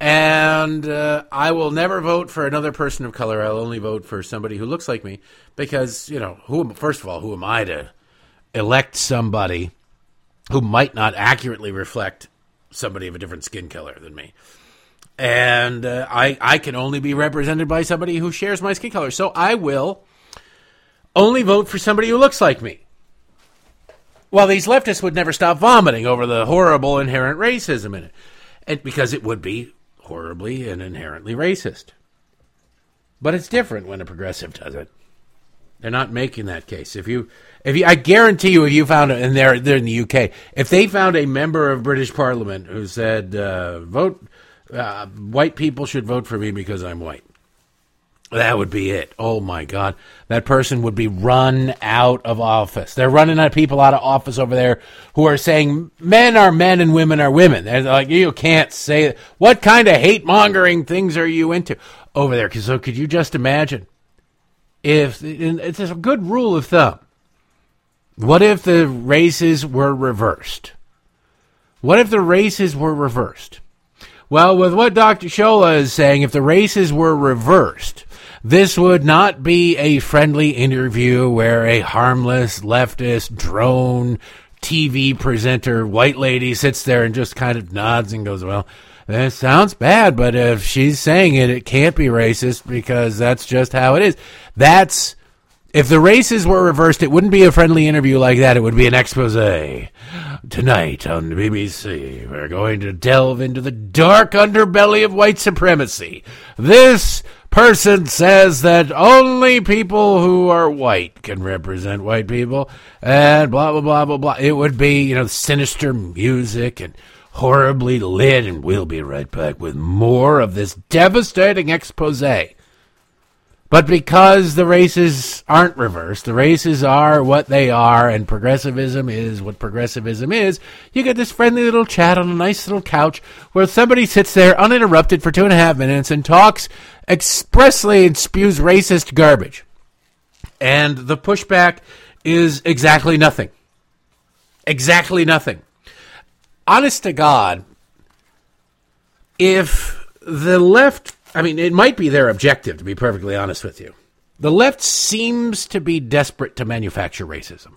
and uh, I will never vote for another person of color. I'll only vote for somebody who looks like me because, you know, who, first of all, who am I to elect somebody who might not accurately reflect somebody of a different skin color than me. And uh, I, I can only be represented by somebody who shares my skin color. So I will only vote for somebody who looks like me. Well, these leftists would never stop vomiting over the horrible inherent racism in it. Because it would be horribly and inherently racist. But it's different when a progressive does it. They're not making that case. If you if you, I guarantee you, if you found it, and they're they're in the UK, if they found a member of British Parliament who said uh, vote, uh, white people should vote for me because I'm white, that would be it. Oh my God, that person would be run out of office. They're running out people out of office over there who are saying men are men and women are women. They're like you can't say that. What kind of hate mongering things are you into over there? So could you just imagine if it's a good rule of thumb what if the races were reversed? What if the races were reversed? Well, with what Dr. Shola is saying, if the races were reversed, this would not be a friendly interview where a harmless leftist drone TV presenter, white lady, sits there and just kind of nods and goes, Well, that sounds bad, but if she's saying it, it can't be racist because that's just how it is. That's if the races were reversed, it wouldn't be a friendly interview like that. It would be an expose. Tonight on BBC, we're going to delve into the dark underbelly of white supremacy. This person says that only people who are white can represent white people, and blah, blah, blah, blah, blah. It would be, you know, sinister music and horribly lit, and we'll be right back with more of this devastating expose. But because the races aren't reversed, the races are what they are, and progressivism is what progressivism is, you get this friendly little chat on a nice little couch where somebody sits there uninterrupted for two and a half minutes and talks expressly and spews racist garbage. And the pushback is exactly nothing. Exactly nothing. Honest to God, if the left I mean, it might be their objective, to be perfectly honest with you. The left seems to be desperate to manufacture racism.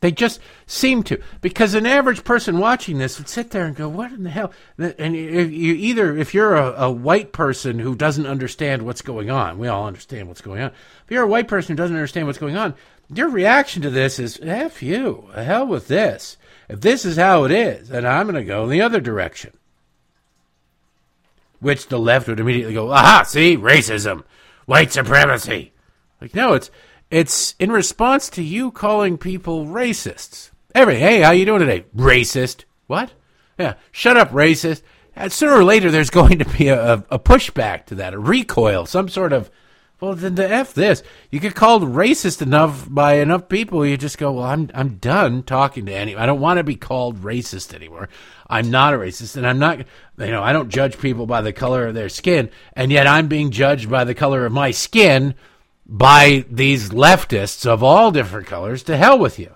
They just seem to, because an average person watching this would sit there and go, "What in the hell?" And you either, if you're a, a, white person who doesn't understand what's going on, we all understand what's going on. If you're a white person who doesn't understand what's going on, your reaction to this is, "F you, hell with this." If this is how it is, then I'm going to go in the other direction which the left would immediately go, aha, see, racism, white supremacy. Like, no, it's it's in response to you calling people racists. Every hey, how you doing today? Racist. What? Yeah, shut up, racist. And sooner or later, there's going to be a, a pushback to that, a recoil, some sort of well, then the f this. You get called racist enough by enough people, you just go, well, I'm I'm done talking to anyone. I don't want to be called racist anymore. I'm not a racist, and I'm not. You know, I don't judge people by the color of their skin, and yet I'm being judged by the color of my skin by these leftists of all different colors. To hell with you.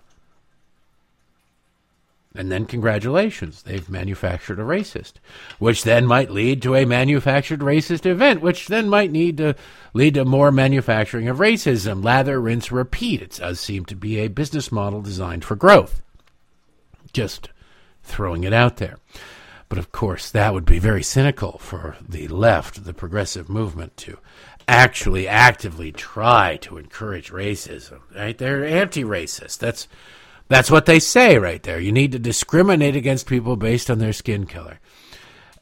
And then, congratulations, they've manufactured a racist, which then might lead to a manufactured racist event, which then might need to lead to more manufacturing of racism. Lather, rinse, repeat. It does seem to be a business model designed for growth. Just throwing it out there. But of course, that would be very cynical for the left, the progressive movement, to actually actively try to encourage racism. Right? They're anti-racist. That's that's what they say right there. You need to discriminate against people based on their skin color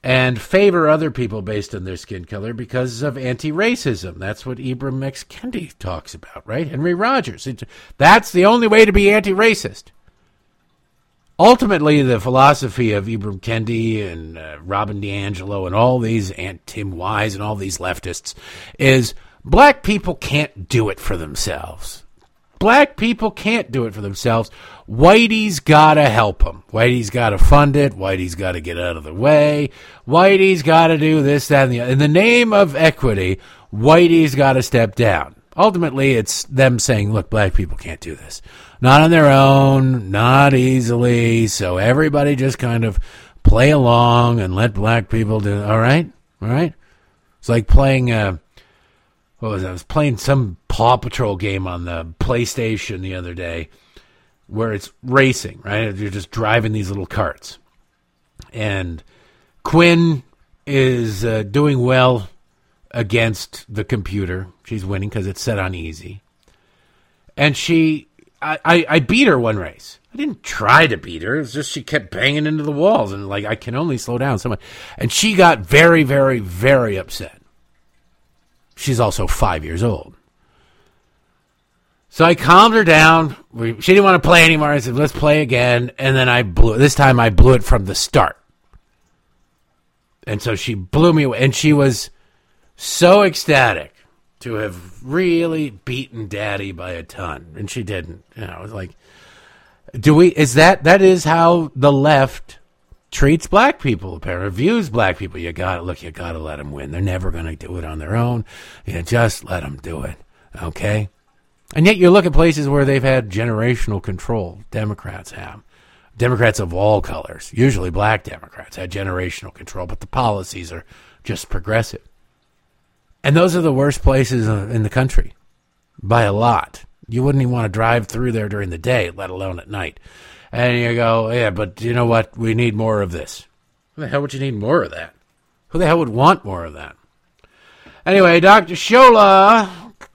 and favor other people based on their skin color because of anti-racism. That's what Ibram X. Kendi talks about, right? Henry Rogers. It, that's the only way to be anti-racist. Ultimately, the philosophy of Ibram Kendi and uh, Robin DiAngelo and all these, and Tim Wise and all these leftists, is black people can't do it for themselves. Black people can't do it for themselves. Whitey's got to help them. Whitey's got to fund it. Whitey's got to get out of the way. Whitey's got to do this, that, and the other. In the name of equity, Whitey's got to step down. Ultimately, it's them saying, look, black people can't do this. Not on their own, not easily. So everybody just kind of play along and let black people do All right? All right? It's like playing. Uh, what was? I was playing some Paw Patrol game on the PlayStation the other day where it's racing, right? You're just driving these little carts. And Quinn is uh, doing well against the computer. She's winning because it's set on easy. And she, I, I, I beat her one race. I didn't try to beat her. It's just she kept banging into the walls, and like I can only slow down so much. And she got very, very, very upset. She's also five years old. So I calmed her down. We, she didn't want to play anymore. I said, let's play again. And then I blew This time I blew it from the start. And so she blew me away. And she was so ecstatic to have really beaten daddy by a ton. And she didn't. You know, it was like, do we, is that, that is how the left treats black people, apparently views black people. You got to look. You got to let them win. They're never to do it on their own. You just let them do it. Okay. And yet you look at places where they've had generational control. Democrats have. Democrats of all colors, usually black Democrats, had generational control, but the policies are just progressive. And those are the worst places uh, in the country by a lot. You wouldn't even want to drive through there during the day, let alone at night and you go, yeah, but you know what? We need more of this. Who the hell would you need more of that? Who the hell would want more of that? Anyway, Dr. Shola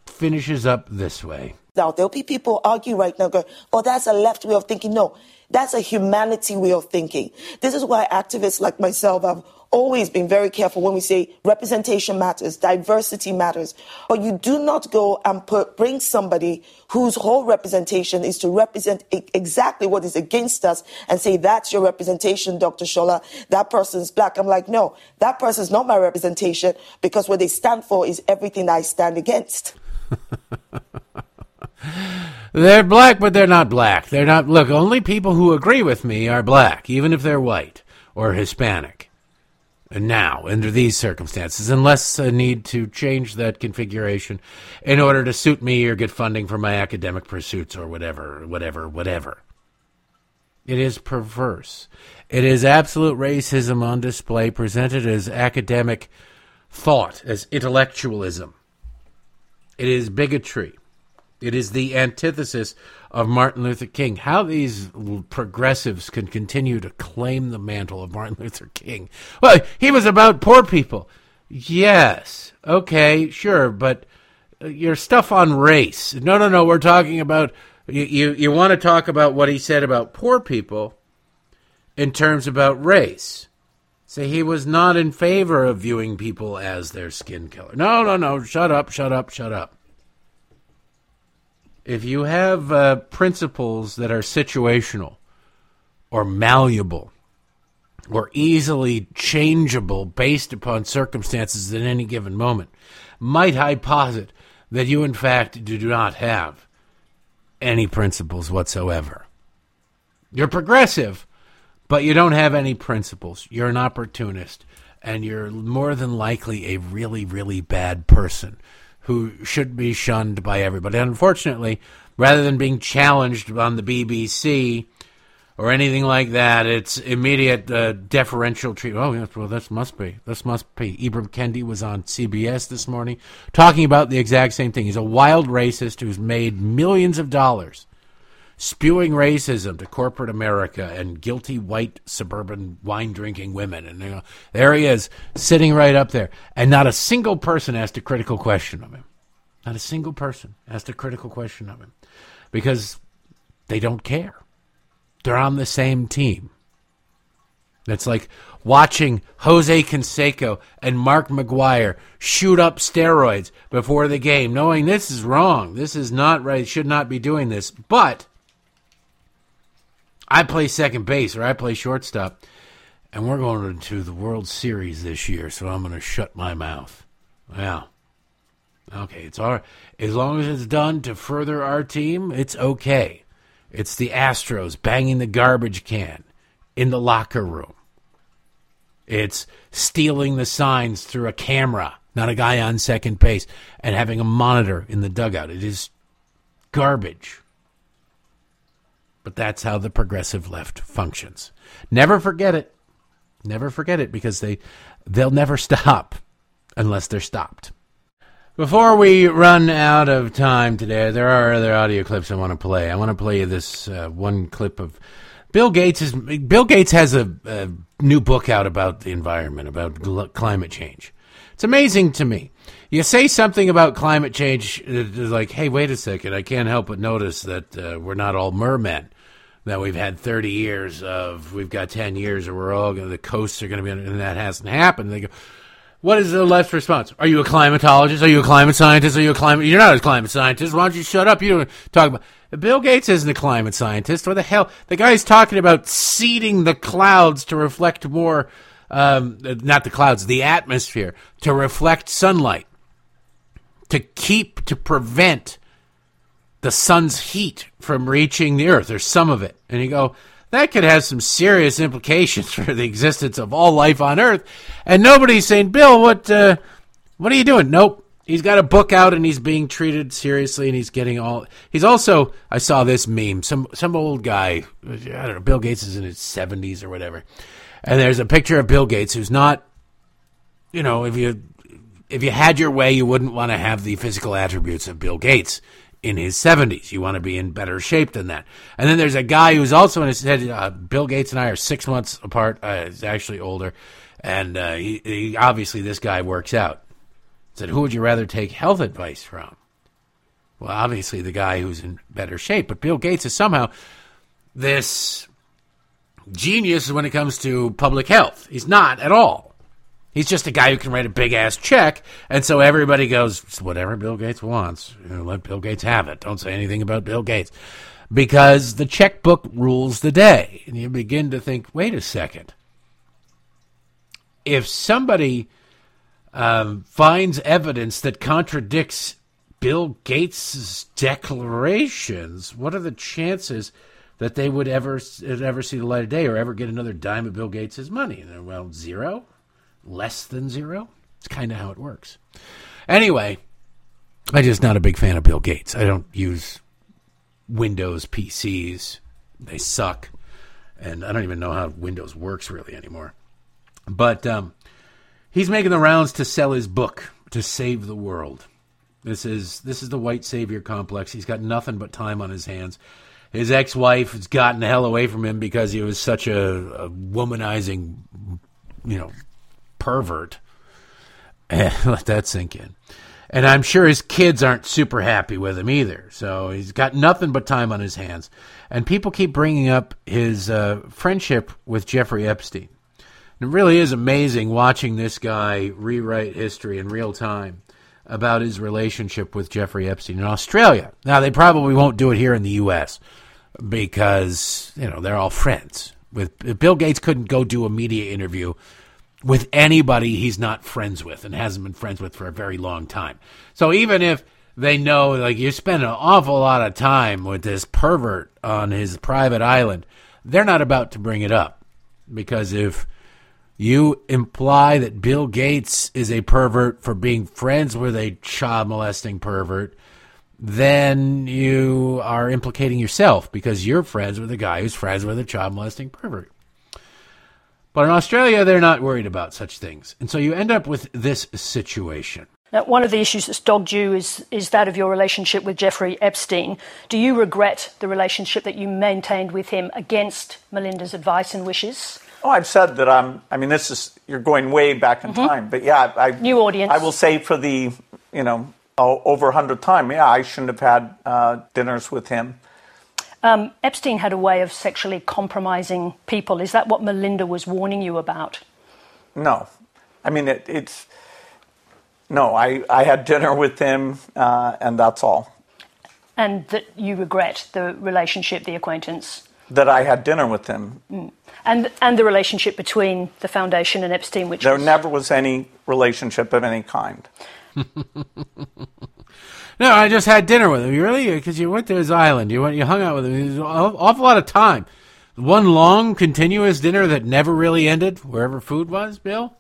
finishes up this way. Now, there'll be people argue right now, going, oh, that's a left way of thinking. No, that's a humanity way of thinking. This is why activists like myself have always been very careful when we say representation matters, diversity matters. But you do not go and put, bring somebody whose whole representation is to represent exactly what is against us and say, that's your representation, Dr. Shola. That person's black. I'm like, no, that person's not my representation because what they stand for is everything I stand against. they're black, but they're not black. They're not, look, only people who agree with me are black, even if they're white or Hispanic now under these circumstances, unless a need to change that configuration in order to suit me or get funding for my academic pursuits or whatever, whatever, whatever. It is perverse. It is absolute racism on display, presented as academic thought, as intellectualism. It is bigotry. It is the antithesis of Martin Luther King. How these progressives can continue to claim the mantle of Martin Luther King. Well, he was about poor people. Yes. Okay, sure, but uh, your stuff on race. No, no, no, we're talking about you you, you want to talk about what he said about poor people in terms about race. Say he was not in favor of viewing people as their skin color. No, no, no, shut up, shut up, shut up if you have uh, principles that are situational or malleable or easily changeable based upon circumstances at any given moment, might I posit that you, in fact, do not have any principles whatsoever. You're progressive, but you don't have any principles. You're an opportunist, and you're more than likely a really, really bad person who should be shunned by everybody. Unfortunately, rather than being challenged on the BBC or anything like that. It's immediate uh, deferential treatment. Oh, yes, well, this must be. This must be. Ibram Kendi was on CBS this morning talking about the exact same thing. He's a wild racist who's made millions of dollars spewing racism to corporate America and guilty white suburban wine drinking women. And you know, there he is, sitting right up there. And not a single person asked a critical question of him. Not a single person asked a critical question of him because they don't care. They're on the same team. It's like watching Jose Canseco and Mark McGwire shoot up steroids before the game, knowing this is wrong. This is not right. Should not be doing this. But I play second base or I play shortstop, and we're going to the World Series this year, so I'm going to shut my mouth. Yeah. Okay, it's all right. As long as it's done to further our team, it's okay. It's the Astros banging the garbage can in the locker room. It's stealing the signs through a camera, not a guy on second base, and having a monitor in the dugout. It is garbage. But that's how the progressive left functions. Never forget it. Never forget it because they they'll never stop unless they're stopped. Before we run out of time today, there are other audio clips I want to play. I want to play you this uh, one clip of Bill Gates. Is, Bill Gates has a, a new book out about the environment, about gl- climate change. It's amazing to me. You say something about climate change, it's like, hey, wait a second, I can't help but notice that uh, we're not all mermen that we've had 30 years of, we've got 10 years, or we're all going to, the coasts are going to be, and that hasn't happened. They go, what is the left's response? Are you a climatologist? Are you a climate scientist? Are you a climate? You're not a climate scientist. Why don't you shut up? You don't talk about. Bill Gates isn't a climate scientist. What the hell? The guy's talking about seeding the clouds to reflect more, um, not the clouds, the atmosphere to reflect sunlight, to keep, to prevent the sun's heat from reaching the earth, or some of it. And you go, that could have some serious implications for the existence of all life on earth. And nobody's saying, Bill, what, uh, what are you doing? Nope. He's got a book out and he's being treated seriously and he's getting all. He's also, I saw this meme, some, some old guy, I don't know, Bill Gates is in his 70s or whatever. And there's a picture of Bill Gates who's not, you know, if you, if you had your way, you wouldn't want to have the physical attributes of Bill Gates in his 70s. You want to be in better shape than that. And then there's a guy who's also in his head. Uh, Bill Gates and I are six months apart. Uh, he's actually older. And uh, he, he, obviously, this guy works out. Said, who would you rather take health advice from? Well, obviously, the guy who's in better shape. But Bill Gates is somehow this genius when it comes to public health. He's not at all. He's just a guy who can write a big ass check, and so everybody goes, whatever Bill Gates wants, you know, let Bill Gates have it. Don't say anything about Bill Gates. Because the checkbook rules the day. And you begin to think, wait a second. If somebody um, finds evidence that contradicts Bill Gates' declarations, what are the chances that they would ever ever see the light of day or ever get another dime of Bill Gates' money? Well, zero less than zero. It's kind of how it works. Anyway, I'm just not a big fan of Bill Gates. I don't use Windows PCs, they suck. And I don't even know how Windows works really anymore. But um, he's making the rounds to sell his book to save the world. This is this is the white savior complex. He's got nothing but time on his hands. His ex-wife has gotten the hell away from him because he was such a, a womanizing, you know, pervert. Let that sink in. And I'm sure his kids aren't super happy with him either. So he's got nothing but time on his hands. And people keep bringing up his uh, friendship with Jeffrey Epstein. And it really is amazing watching this guy rewrite history in real time about his relationship with Jeffrey Epstein in Australia. Now, they probably won't do it here in the U.S. because, you know, they're all friends. With Bill Gates couldn't go do a media interview with anybody he's not friends with and hasn't been friends with for a very long time. So even if they know, like, you spend an awful lot of time with this pervert on his private island, they're not about to bring it up. Because if you imply that Bill Gates is a pervert for being friends with a child molesting pervert, then you are implicating yourself because you're friends with a guy who's friends with a child molesting pervert. But in Australia, they're not worried about such things. And so you end up with this situation. Now, one of the issues that's dogged you is, is that of your relationship with Jeffrey Epstein. Do you regret the relationship that you maintained with him against Melinda's advice and wishes? Oh, I've said that I'm. I mean, this is you're going way back in mm-hmm. time, but yeah, I, new audience. I will say for the you know over a hundred time, yeah, I shouldn't have had uh, dinners with him. Um, Epstein had a way of sexually compromising people. Is that what Melinda was warning you about? No, I mean it, it's no. I I had dinner with him, uh, and that's all. And that you regret the relationship, the acquaintance. That I had dinner with him. Mm and and the relationship between the foundation and Epstein, which there was... never was any relationship of any kind. no, I just had dinner with him. You really because you went to his island. You went, you hung out with him. It was an awful lot of time. One long, continuous dinner that never really ended, wherever food was. Bill.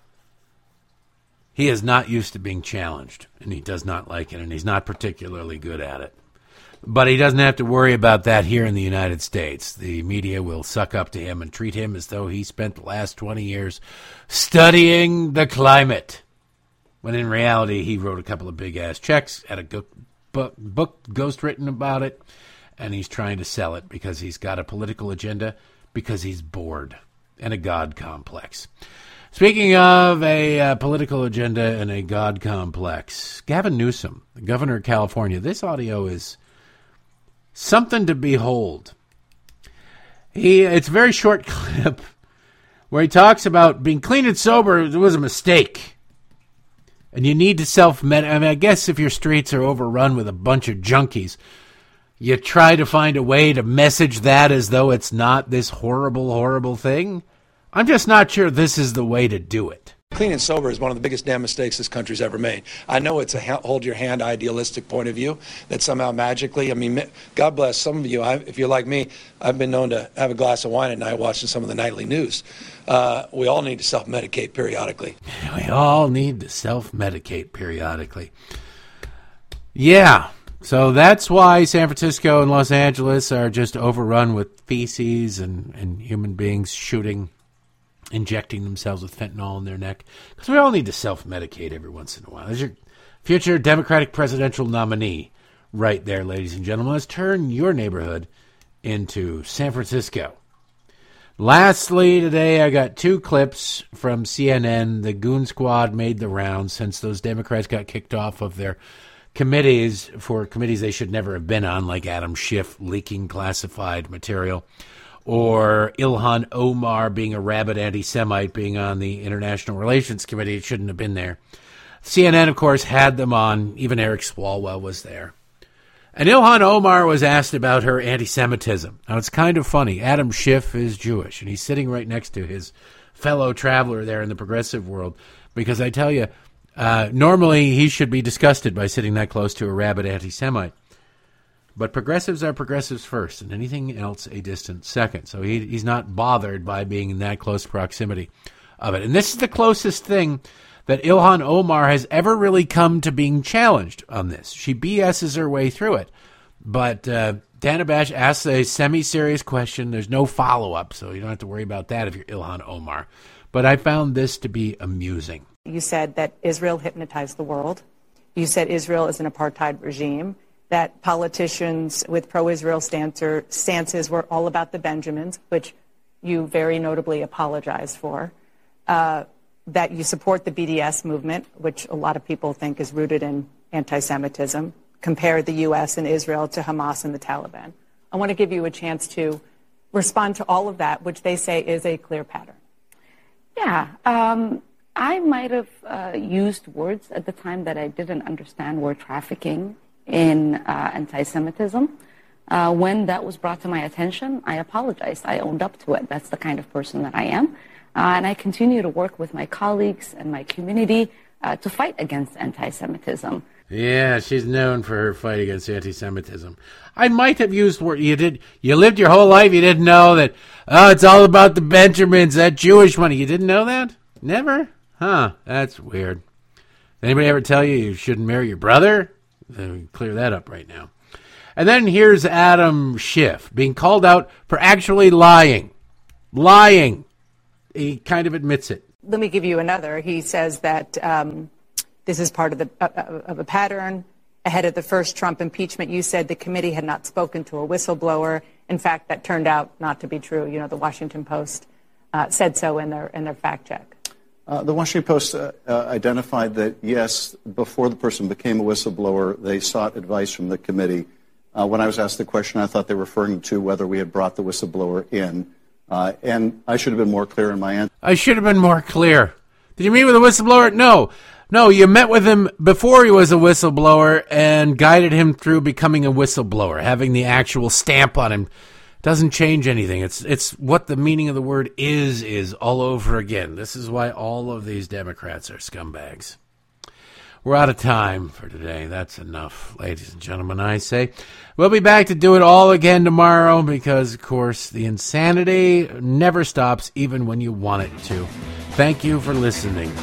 He is not used to being challenged, and he does not like it, and he's not particularly good at it. But he doesn't have to worry about that here in the United States. The media will suck up to him and treat him as though he spent the last 20 years studying the climate. When in reality, he wrote a couple of big ass checks, had a book, book ghost written about it, and he's trying to sell it because he's got a political agenda, because he's bored, and a God complex. Speaking of a uh, political agenda and a God complex, Gavin Newsom, the governor of California, this audio is something to behold. He it's a very short clip where he talks about being clean and sober it was a mistake. And you need to self med I mean I guess if your streets are overrun with a bunch of junkies, you try to find a way to message that as though it's not this horrible horrible thing. I'm just not sure this is the way to do it. Clean and sober is one of the biggest damn mistakes this country's ever made. I know it's a hold your hand idealistic point of view that somehow magically, I mean, God bless some of you. I, if you're like me, I've been known to have a glass of wine at night watching some of the nightly news. Uh, we all need to self medicate periodically. We all need to self medicate periodically. Yeah. So that's why San Francisco and Los Angeles are just overrun with feces and, and human beings shooting injecting themselves with fentanyl in their neck because we all need to self-medicate every once in a while. There's your future Democratic presidential nominee right there, ladies and gentlemen. Let's turn your neighborhood into San Francisco. Lastly, today I got two clips from CNN. The Goon Squad made the rounds since those Democrats got kicked off of their committees for committees they should never have been on, like Adam Schiff leaking classified material or Ilhan Omar being a rabid anti Semite being on the International Relations Committee. It shouldn't have been there. CNN, of course, had them on. Even Eric Swalwell was there. And Ilhan Omar was asked about her anti Semitism. Now, it's kind of funny. Adam Schiff is Jewish, and he's sitting right next to his fellow traveler there in the progressive world. Because I tell you, uh, normally he should be disgusted by sitting that close to a rabid anti Semite. But progressives are progressives first, and anything else a distant second. So he, he's not bothered by being in that close proximity of it. And this is the closest thing that Ilhan Omar has ever really come to being challenged on this. She BS's her way through it. But uh, Dana asks a semi serious question. There's no follow up, so you don't have to worry about that if you're Ilhan Omar. But I found this to be amusing. You said that Israel hypnotized the world. You said Israel is an apartheid regime that politicians with pro-Israel stances were all about the Benjamins, which you very notably apologized for. Uh, that you support the BDS movement, which a lot of people think is rooted in anti-Semitism. Compare the U.S. and Israel to Hamas and the Taliban. I want to give you a chance to respond to all of that, which they say is a clear pattern. Yeah. Um, I might have uh, used words at the time that I didn't understand were trafficking in uh, anti Semitism. Uh, when that was brought to my attention, I apologized. I owned up to it. That's the kind of person that I am. Uh, and I continue to work with my colleagues and my community uh, to fight against anti Semitism. Yeah, she's known for her fight against anti-Semitism. I might have used word you did. You lived your whole life. You didn't know that. Oh, it's all about the Benjamins, that Jewish money. You didn't know that? Never? Huh? That's weird. Anybody ever tell you you shouldn't marry your brother? Clear that up right now. And then here's Adam Schiff being called out for actually lying. Lying. He kind of admits it. Let me give you another. He says that um, this is part of, the, uh, uh, of a pattern. Ahead of the first Trump impeachment, you said the committee had not spoken to a whistleblower. In fact, that turned out not to be true. You know, the Washington Post uh, said so in their, in their fact check. Uh, the Washington Post uh, uh, identified that, yes, before the person became a whistleblower, they sought advice from the committee. Uh, when I was asked the question, I thought they were referring to whether we had brought the whistleblower in. Uh, and I should have been more clear in my answer. I should have been more clear. Did you meet with a whistleblower? No. No, you met with him before he was a whistleblower and guided him through becoming a whistleblower, having the actual stamp on him. Doesn't change anything. It's it's what the meaning of the word is is all over again. This is why all of these Democrats are scumbags. We're out of time for today. That's enough, ladies and gentlemen. I say we'll be back to do it all again tomorrow because, of course, the insanity never stops, even when you want it to. Thank you for listening.